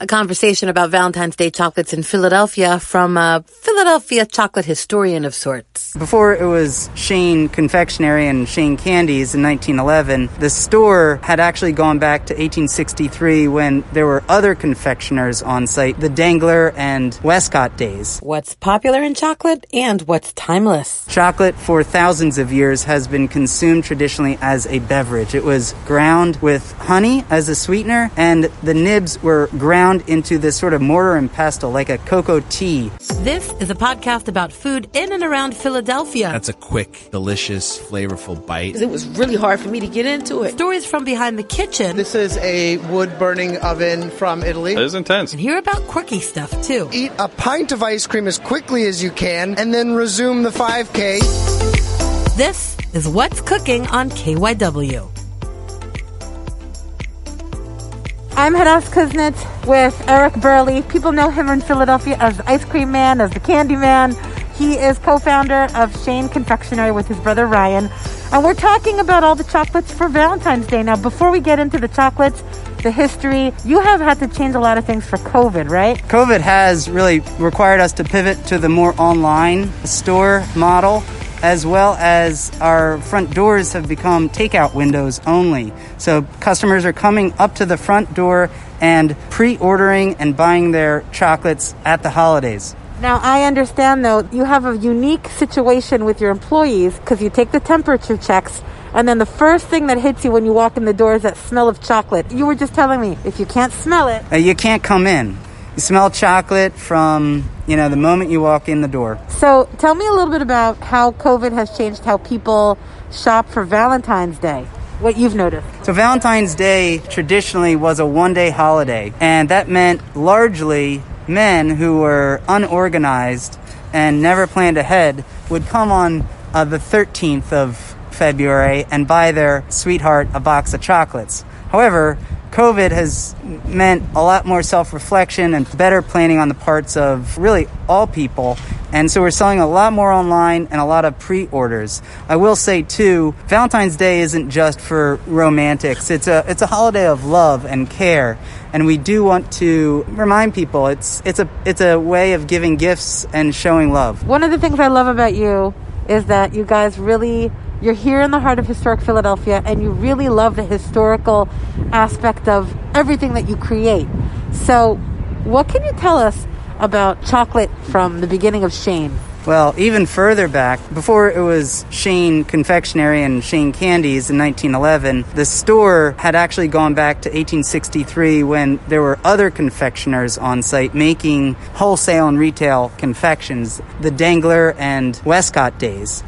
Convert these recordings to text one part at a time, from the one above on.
A conversation about Valentine's Day chocolates in Philadelphia from a Philadelphia chocolate historian of sorts. Before it was Shane Confectionery and Shane Candies in 1911, the store had actually gone back to 1863 when there were other confectioners on site, the Dangler and Westcott days. What's popular in chocolate and what's timeless? Chocolate for thousands of years has been consumed traditionally as a beverage. It was ground with honey as a sweetener, and the nibs were ground into this sort of mortar and pestle, like a cocoa tea. This is a podcast about food in and around Philadelphia. That's a quick, delicious, flavorful bite. It was really hard for me to get into it. Stories from behind the kitchen. This is a wood burning oven from Italy. It is intense. And hear about quirky stuff too. Eat a pint of ice cream as quickly as you can and then resume the 5K. This is What's Cooking on KYW. I'm Hadas Kuznits with Eric Berley. People know him in Philadelphia as the Ice Cream Man, as the Candy Man. He is co-founder of Shane Confectionery with his brother Ryan. And we're talking about all the chocolates for Valentine's Day. Now, before we get into the chocolates, the history, you have had to change a lot of things for COVID, right? COVID has really required us to pivot to the more online store model as well as our front doors have become takeout windows only. So customers are coming up to the front door and pre ordering and buying their chocolates at the holidays. Now, I understand though, you have a unique situation with your employees because you take the temperature checks. And then the first thing that hits you when you walk in the door is that smell of chocolate. You were just telling me if you can't smell it, Uh, you can't come in. You smell chocolate from, you know, the moment you walk in the door. So tell me a little bit about how COVID has changed how people shop for Valentine's Day. What you've noticed. So Valentine's Day traditionally was a one-day holiday, and that meant largely men who were unorganized and never planned ahead would come on uh, the 13th of February and buy their sweetheart a box of chocolates. However, COVID has meant a lot more self reflection and better planning on the parts of really all people. And so we're selling a lot more online and a lot of pre orders. I will say, too, Valentine's Day isn't just for romantics, it's a, it's a holiday of love and care. And we do want to remind people it's, it's, a, it's a way of giving gifts and showing love. One of the things I love about you is that you guys really you're here in the heart of historic Philadelphia and you really love the historical aspect of everything that you create. So, what can you tell us about chocolate from the beginning of Shane? Well, even further back, before it was Shane Confectionery and Shane Candies in 1911, the store had actually gone back to 1863 when there were other confectioners on site making wholesale and retail confections, the Dangler and Westcott days.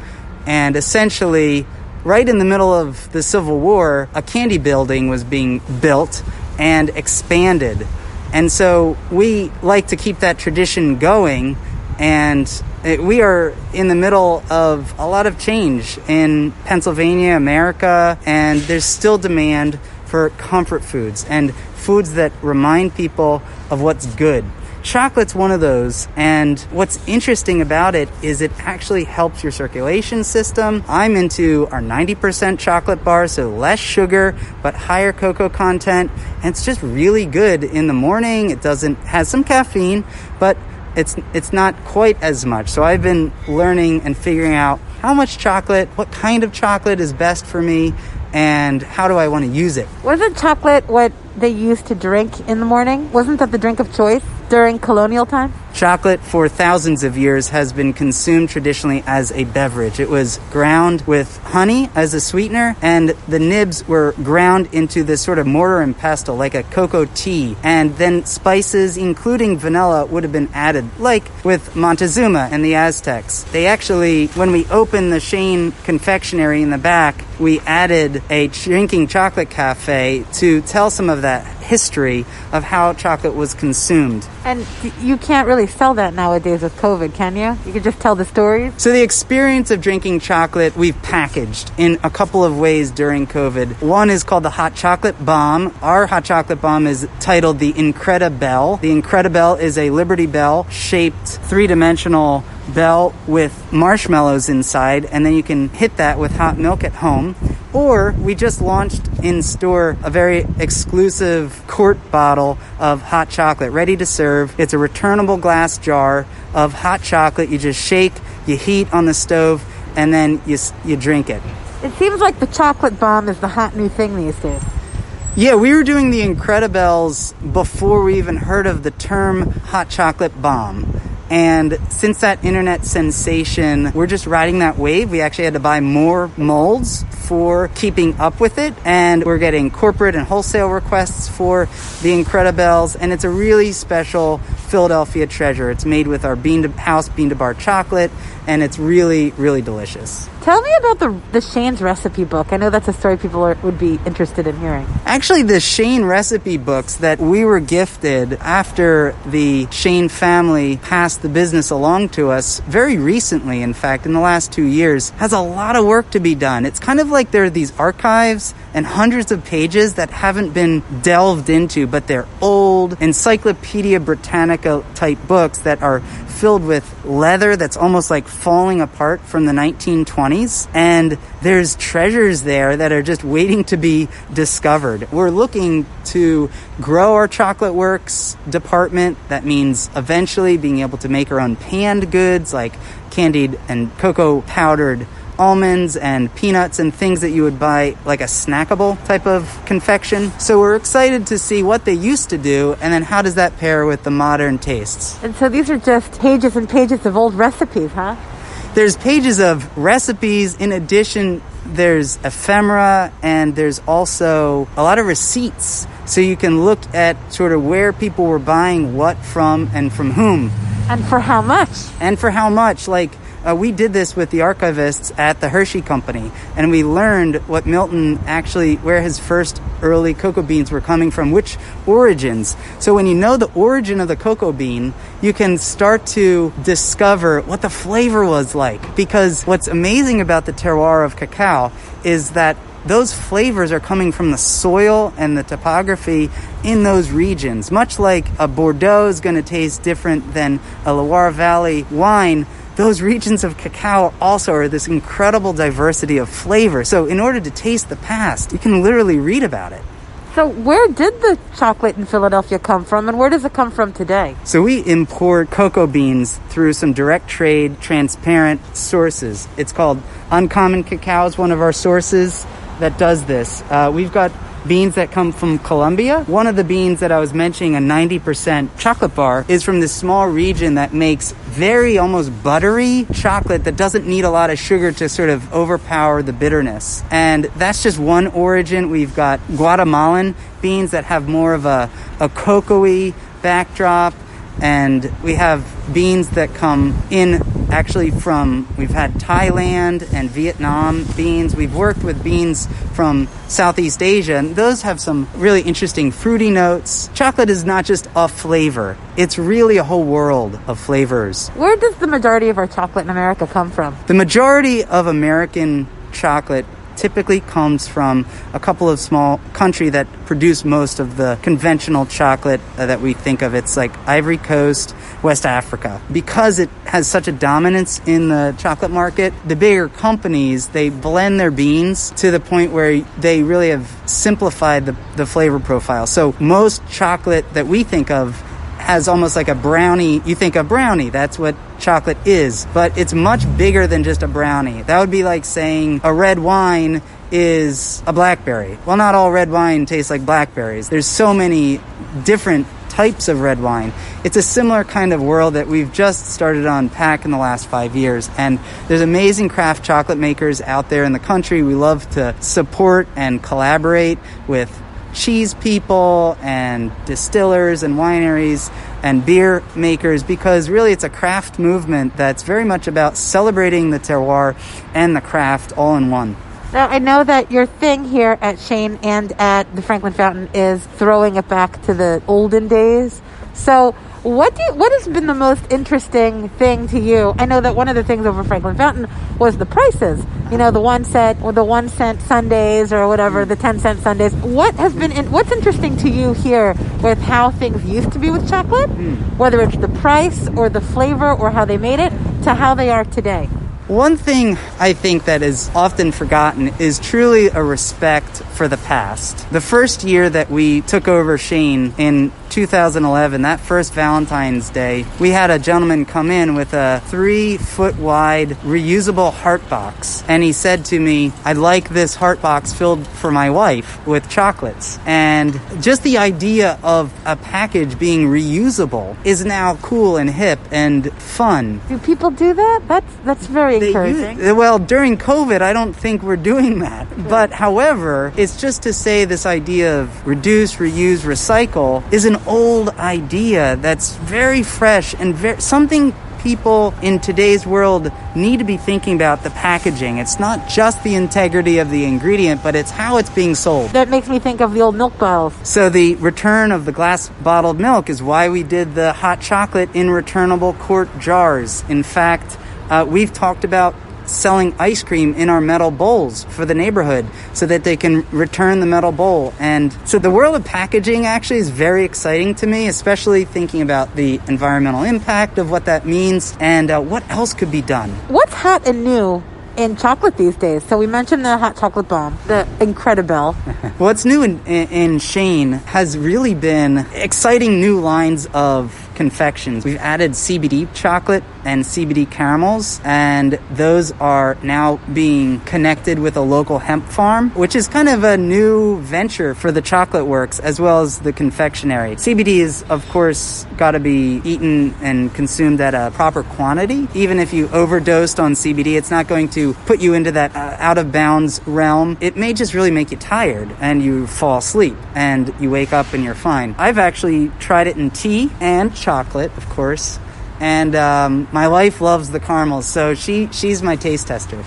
And essentially, right in the middle of the Civil War, a candy building was being built and expanded. And so we like to keep that tradition going. And it, we are in the middle of a lot of change in Pennsylvania, America, and there's still demand for comfort foods and foods that remind people of what's good. Chocolate's one of those, and what's interesting about it is it actually helps your circulation system. I'm into our 90% chocolate bar, so less sugar but higher cocoa content, and it's just really good in the morning. It doesn't has some caffeine, but it's it's not quite as much. So I've been learning and figuring out how much chocolate, what kind of chocolate is best for me, and how do I want to use it. Wasn't chocolate what they used to drink in the morning? Wasn't that the drink of choice during colonial time? Chocolate for thousands of years has been consumed traditionally as a beverage. It was ground with honey as a sweetener, and the nibs were ground into this sort of mortar and pestle, like a cocoa tea. And then spices, including vanilla, would have been added, like with Montezuma and the Aztecs. They actually, when we opened the Shane confectionery in the back, we added a drinking chocolate cafe to tell some of that that history of how chocolate was consumed. And you can't really sell that nowadays with COVID, can you? You can just tell the stories. So the experience of drinking chocolate we've packaged in a couple of ways during COVID. One is called the hot chocolate bomb. Our hot chocolate bomb is titled the Incredibell. The Incredibell is a Liberty Bell shaped three-dimensional bell with marshmallows inside, and then you can hit that with hot milk at home. Or we just launched in store a very exclusive quart bottle of hot chocolate ready to serve. It's a returnable glass jar of hot chocolate. You just shake, you heat on the stove, and then you, you drink it. It seems like the chocolate bomb is the hot new thing these days. Yeah, we were doing the Incredibells before we even heard of the term hot chocolate bomb. And since that internet sensation, we're just riding that wave. We actually had to buy more molds for keeping up with it. And we're getting corporate and wholesale requests for the Incredibells. And it's a really special Philadelphia treasure. It's made with our bean to house bean to bar chocolate. And it's really, really delicious. Tell me about the the Shane's recipe book. I know that's a story people are, would be interested in hearing. Actually, the Shane recipe books that we were gifted after the Shane family passed the business along to us very recently, in fact, in the last two years, has a lot of work to be done. It's kind of like there are these archives and hundreds of pages that haven't been delved into, but they're old Encyclopedia Britannica type books that are filled with leather that's almost like falling apart from the 1920s. And there's treasures there that are just waiting to be discovered. We're looking to grow our chocolate works department. That means eventually being able to make our own panned goods like candied and cocoa powdered almonds and peanuts and things that you would buy like a snackable type of confection. So we're excited to see what they used to do and then how does that pair with the modern tastes. And so these are just pages and pages of old recipes, huh? There's pages of recipes in addition there's ephemera and there's also a lot of receipts so you can look at sort of where people were buying what from and from whom and for how much and for how much like uh, we did this with the archivists at the Hershey Company, and we learned what Milton actually, where his first early cocoa beans were coming from, which origins. So when you know the origin of the cocoa bean, you can start to discover what the flavor was like. Because what's amazing about the terroir of cacao is that those flavors are coming from the soil and the topography in those regions. Much like a Bordeaux is going to taste different than a Loire Valley wine, those regions of cacao also are this incredible diversity of flavor. So, in order to taste the past, you can literally read about it. So, where did the chocolate in Philadelphia come from, and where does it come from today? So, we import cocoa beans through some direct trade, transparent sources. It's called Uncommon Cacao, is one of our sources that does this. Uh, we've got beans that come from Colombia. One of the beans that I was mentioning, a 90% chocolate bar, is from this small region that makes very almost buttery chocolate that doesn't need a lot of sugar to sort of overpower the bitterness. And that's just one origin. We've got Guatemalan beans that have more of a, a cocoa backdrop and we have beans that come in actually from we've had Thailand and Vietnam beans. We've worked with beans from Southeast Asia, and those have some really interesting fruity notes. Chocolate is not just a flavor, it's really a whole world of flavors. Where does the majority of our chocolate in America come from? The majority of American chocolate typically comes from a couple of small country that produce most of the conventional chocolate uh, that we think of. It's like Ivory Coast, West Africa. Because it has such a dominance in the chocolate market, the bigger companies, they blend their beans to the point where they really have simplified the, the flavor profile. So most chocolate that we think of has almost like a brownie. You think of brownie, that's what chocolate is, but it's much bigger than just a brownie. That would be like saying a red wine is a blackberry. Well, not all red wine tastes like blackberries. There's so many different types of red wine. It's a similar kind of world that we've just started to unpack in the last five years. And there's amazing craft chocolate makers out there in the country. We love to support and collaborate with cheese people and distillers and wineries and beer makers because really it's a craft movement that's very much about celebrating the terroir and the craft all in one. Now, I know that your thing here at Shane and at the Franklin Fountain is throwing it back to the olden days. So, what do you, what has been the most interesting thing to you? I know that one of the things over Franklin Fountain was the prices. You know, the one cent or the one cent sundaes or whatever, the ten cent sundaes. What has been in, what's interesting to you here with how things used to be with chocolate, hmm. whether it's the price or the flavor or how they made it, to how they are today? One thing I think that is often forgotten is truly a respect for the past. The first year that we took over Shane in 2011, that first Valentine's Day, we had a gentleman come in with a three foot wide reusable heart box. And he said to me, I'd like this heart box filled for my wife with chocolates. And just the idea of a package being reusable is now cool and hip and fun. Do people do that? That's that's very encouraging. use- well, during COVID, I don't think we're doing that. But however, it's just to say this idea of reduce, reuse, recycle is an old idea that's very fresh and very, something people in today's world need to be thinking about the packaging. It's not just the integrity of the ingredient, but it's how it's being sold. That makes me think of the old milk bottles. So the return of the glass bottled milk is why we did the hot chocolate in returnable quart jars. In fact, uh, we've talked about selling ice cream in our metal bowls for the neighborhood so that they can return the metal bowl. And so the world of packaging actually is very exciting to me, especially thinking about the environmental impact of what that means and uh, what else could be done. What's hot and new in chocolate these days? So we mentioned the hot chocolate bomb, the Incredibell. What's new in, in, in Shane has really been exciting new lines of confections. We've added CBD chocolate and CBD caramels, and those are now being connected with a local hemp farm, which is kind of a new venture for the chocolate works as well as the confectionery. CBD is, of course, got to be eaten and consumed at a proper quantity. Even if you overdosed on CBD, it's not going to put you into that uh, out of bounds realm. It may just really make you tired and you fall asleep and you wake up and you're fine. I've actually tried it in tea and chocolate, of course. And um, my wife loves the caramels, so she she's my taste tester.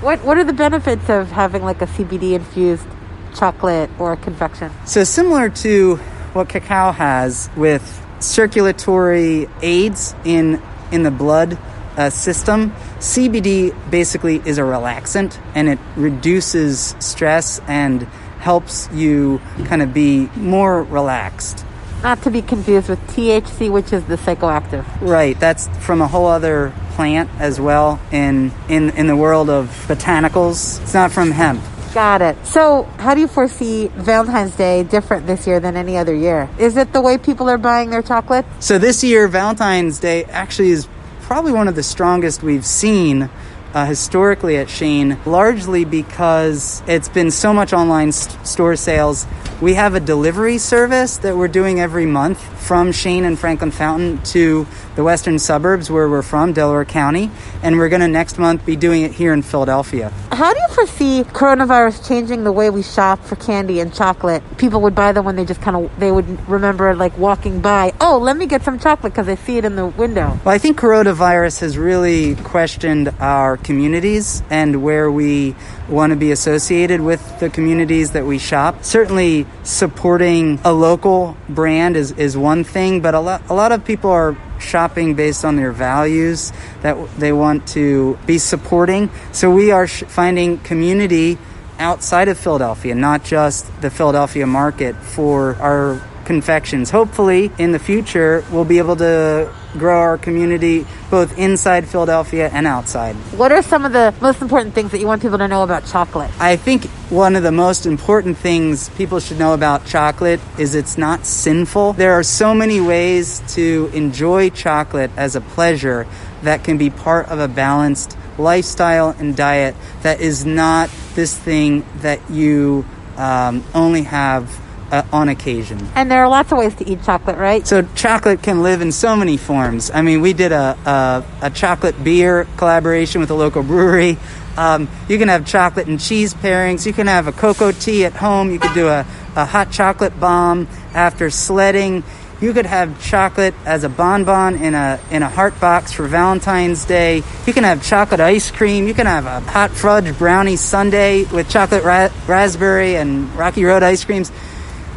What what are the benefits of having like a CBD infused chocolate or confection? So similar to what cacao has with circulatory aids in in the blood uh, system, CBD basically is a relaxant and it reduces stress and helps you kind of be more relaxed. Not to be confused with THC, which is the psychoactive. Right, that's from a whole other plant as well in in in the world of botanicals. It's not from hemp. Got it. So, how do you foresee Valentine's Day different this year than any other year? Is it the way people are buying their chocolate? So this year, Valentine's Day actually is probably one of the strongest we've seen uh, historically at Shane, largely because it's been so much online st- store sales. We have a delivery service that we're doing every month from Shane and Franklin Fountain to the western suburbs where we're from, Delaware County, and we're going to next month be doing it here in Philadelphia. How do you foresee coronavirus changing the way we shop for candy and chocolate? People would buy them when they just kind of they would remember like walking by. Oh, let me get some chocolate because I see it in the window. Well, I think coronavirus has really questioned our communities and where we want to be associated with the communities that we shop. Certainly, supporting a local brand is, is one thing, but a lot, a lot of people are shopping based on their values that they want to be supporting. So we are sh- finding community outside of Philadelphia, not just the Philadelphia market for our confections. Hopefully, in the future, we'll be able to grow our community both inside Philadelphia and outside. What are some of the most important things that you want people to know about chocolate? I think one of the most important things people should know about chocolate is it's not sinful. There are so many ways to enjoy chocolate as a pleasure that can be part of a balanced lifestyle and diet that is not this thing that you um, only have uh, on occasion. And there are lots of ways to eat chocolate, right? So chocolate can live in so many forms. I mean, we did a, a, a chocolate beer collaboration with a local brewery. Um, you can have chocolate and cheese pairings. You can have a cocoa tea at home. You could do a, a hot chocolate bomb after sledding. You could have chocolate as a bonbon in a in a heart box for Valentine's Day. You can have chocolate ice cream. You can have a hot fudge brownie sundae with chocolate ra- raspberry and Rocky Road ice creams.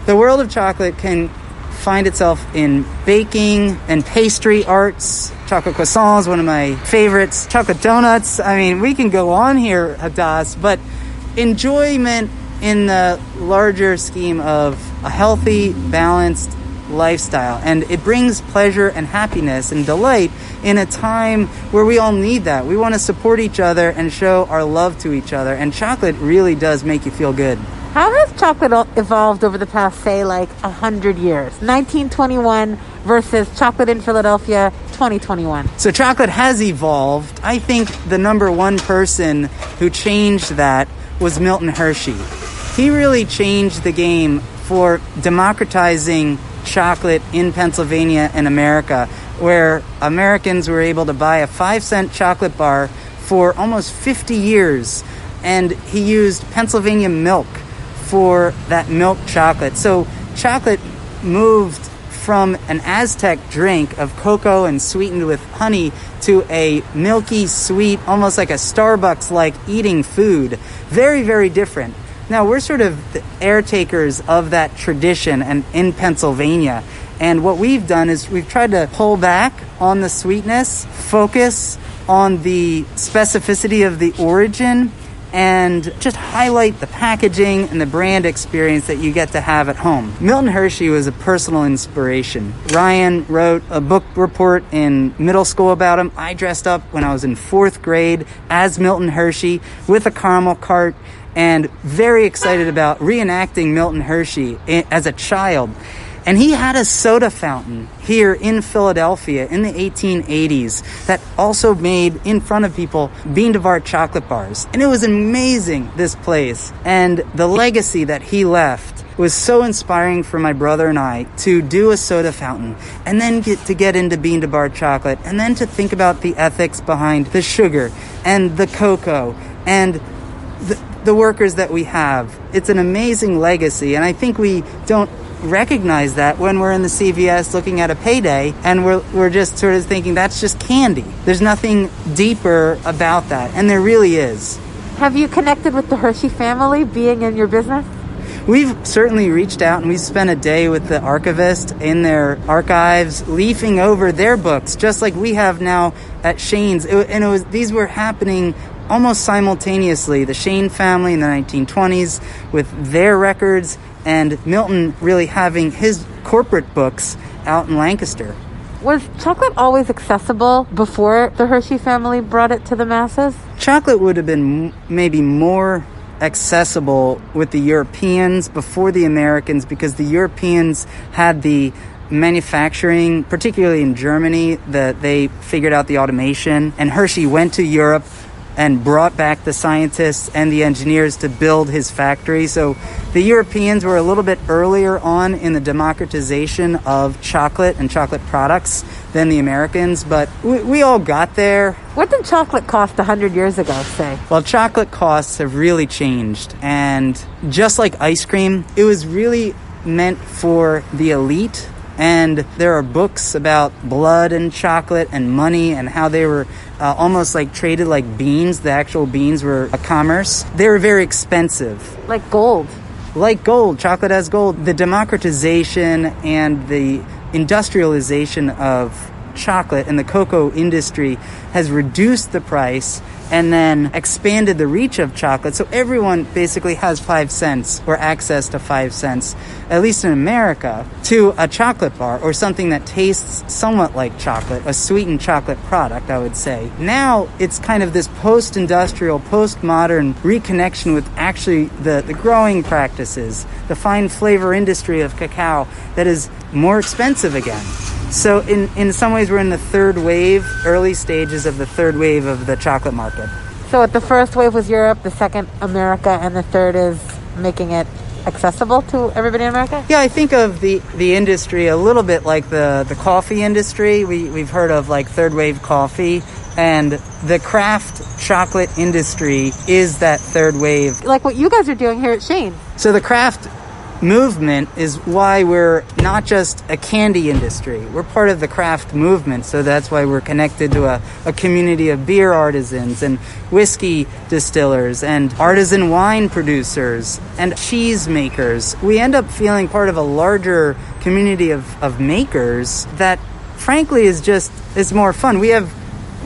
The world of chocolate can find itself in baking and pastry arts. Chocolate croissants, one of my favorites. Chocolate donuts. I mean, we can go on here, Hadas, but enjoyment in the larger scheme of a healthy, balanced lifestyle. And it brings pleasure and happiness and delight in a time where we all need that. We want to support each other and show our love to each other. And chocolate really does make you feel good. How has chocolate evolved over the past, say, like 100 years? 1921 versus chocolate in Philadelphia 2021. So, chocolate has evolved. I think the number one person who changed that was Milton Hershey. He really changed the game for democratizing chocolate in Pennsylvania and America, where Americans were able to buy a five cent chocolate bar for almost 50 years. And he used Pennsylvania milk for that milk chocolate. So chocolate moved from an Aztec drink of cocoa and sweetened with honey to a milky, sweet, almost like a Starbucks like eating food. Very, very different. Now, we're sort of the air takers of that tradition and in Pennsylvania. And what we've done is we've tried to pull back on the sweetness, focus on the specificity of the origin, and just highlight the packaging and the brand experience that you get to have at home. Milton Hershey was a personal inspiration. Ryan wrote a book report in middle school about him. I dressed up when I was in fourth grade as Milton Hershey with a caramel cart and very excited about reenacting Milton Hershey as a child. And he had a soda fountain here in Philadelphia in the 1880s that also made in front of people bean bar chocolate bars. And it was amazing, this place. And the legacy that he left was so inspiring for my brother and I to do a soda fountain and then get to get into bean to bar chocolate and then to think about the ethics behind the sugar and the cocoa and the, the workers that we have. It's an amazing legacy, and I think we don't recognize that when we're in the CVS looking at a payday and we're, we're just sort of thinking that's just candy. There's nothing deeper about that, and there really is. Have you connected with the Hershey family being in your business? We've certainly reached out and we spent a day with the archivist in their archives, leafing over their books, just like we have now at Shane's. It, and it was these were happening almost simultaneously. The Shane family in the 1920s with their records, and Milton really having his corporate books out in Lancaster. Was chocolate always accessible before the Hershey family brought it to the masses? Chocolate would have been maybe more accessible with the Europeans before the Americans because the Europeans had the manufacturing, particularly in Germany, that they figured out the automation. And Hershey went to Europe and brought back the scientists and the engineers to build his factory. So the Europeans were a little bit earlier on in the democratization of chocolate and chocolate products than the Americans, but we, we all got there. What did chocolate cost 100 years ago, say? Well, chocolate costs have really changed. And just like ice cream, it was really meant for the elite and there are books about blood and chocolate and money and how they were uh, almost like traded like beans. The actual beans were a commerce. They were very expensive. Like gold. Like gold. Chocolate as gold. The democratization and the industrialization of chocolate and the cocoa industry has reduced the price and then expanded the reach of chocolate. So everyone basically has five cents or access to five cents, at least in America, to a chocolate bar or something that tastes somewhat like chocolate, a sweetened chocolate product, I would say. Now it's kind of this post industrial, post modern reconnection with actually the, the growing practices, the fine flavor industry of cacao that is more expensive again. So in, in some ways we're in the third wave, early stages of the third wave of the chocolate market. So the first wave was Europe, the second America, and the third is making it accessible to everybody in America? Yeah, I think of the, the industry a little bit like the, the coffee industry. We, we've heard of like third wave coffee. And the craft chocolate industry is that third wave. Like what you guys are doing here at Shane. So the craft movement is why we're not just a candy industry. We're part of the craft movement, so that's why we're connected to a, a community of beer artisans and whiskey distillers and artisan wine producers and cheese makers. We end up feeling part of a larger community of, of makers that frankly is just is more fun. We have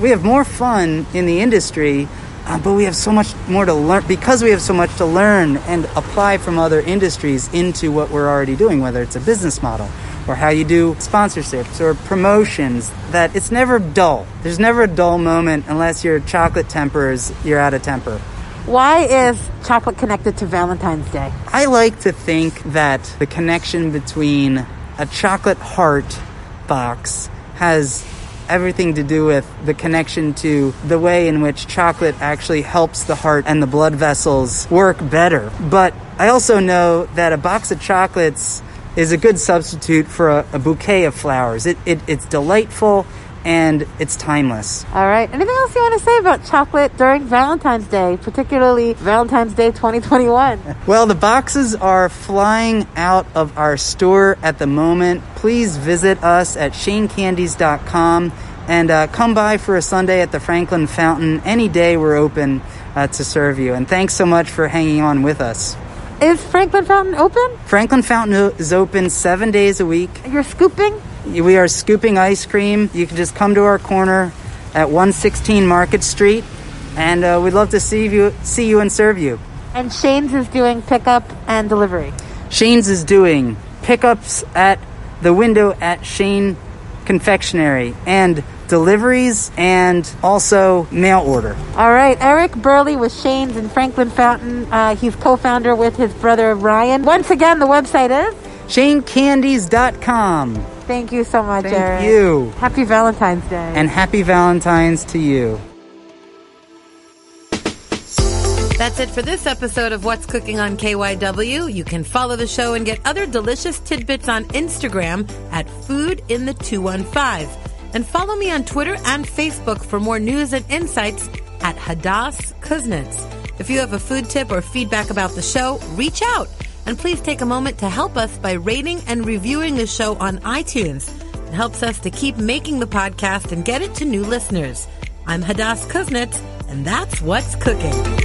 we have more fun in the industry uh, but we have so much more to learn because we have so much to learn and apply from other industries into what we're already doing, whether it's a business model or how you do sponsorships or promotions, that it's never dull. There's never a dull moment unless your chocolate temper is, you're out of temper. Why is chocolate connected to Valentine's Day? I like to think that the connection between a chocolate heart box has everything to do with the connection to the way in which chocolate actually helps the heart and the blood vessels work better. But I also know that a box of chocolates is a good substitute for a, a bouquet of flowers. It, it, it's delightful and it's timeless. All right. Anything else you want to say about chocolate during Valentine's Day, particularly Valentine's Day 2021? Well, the boxes are flying out of our store at the moment. Please visit us at shanecandies.com and uh, come by for a sundae at the Franklin Fountain. Any day we're open uh, to serve you. And thanks so much for hanging on with us. Is Franklin Fountain open? Franklin Fountain is open seven days a week. You're scooping? We are scooping ice cream. You can just come to our corner at 116 Market Street, and uh, we'd love to see you, see you and serve you. And Shane's is doing pickup and delivery. Shane's is doing pickups at the window at Shane Confectionery and deliveries and also mail order. All right, Eric Berley with Shane's in Franklin Fountain. Uh, he's co-founder with his brother Ryan. Once again, the website is ShaneCandies.com. Thank you so much, Thank Eric. you. Happy Valentine's Day. And happy Valentine's to you. That's it for this episode of What's Cooking on KYW. You can follow the show and get other delicious tidbits on Instagram at Food in the 215. And follow me on Twitter and Facebook for more news and insights at Hadas Kuznits. If you have a food tip or feedback about the show, reach out. And please take a moment to help us by rating and reviewing the show on iTunes. It helps us to keep making the podcast and get it to new listeners. I'm Hadas Kuznits, and that's what's cooking.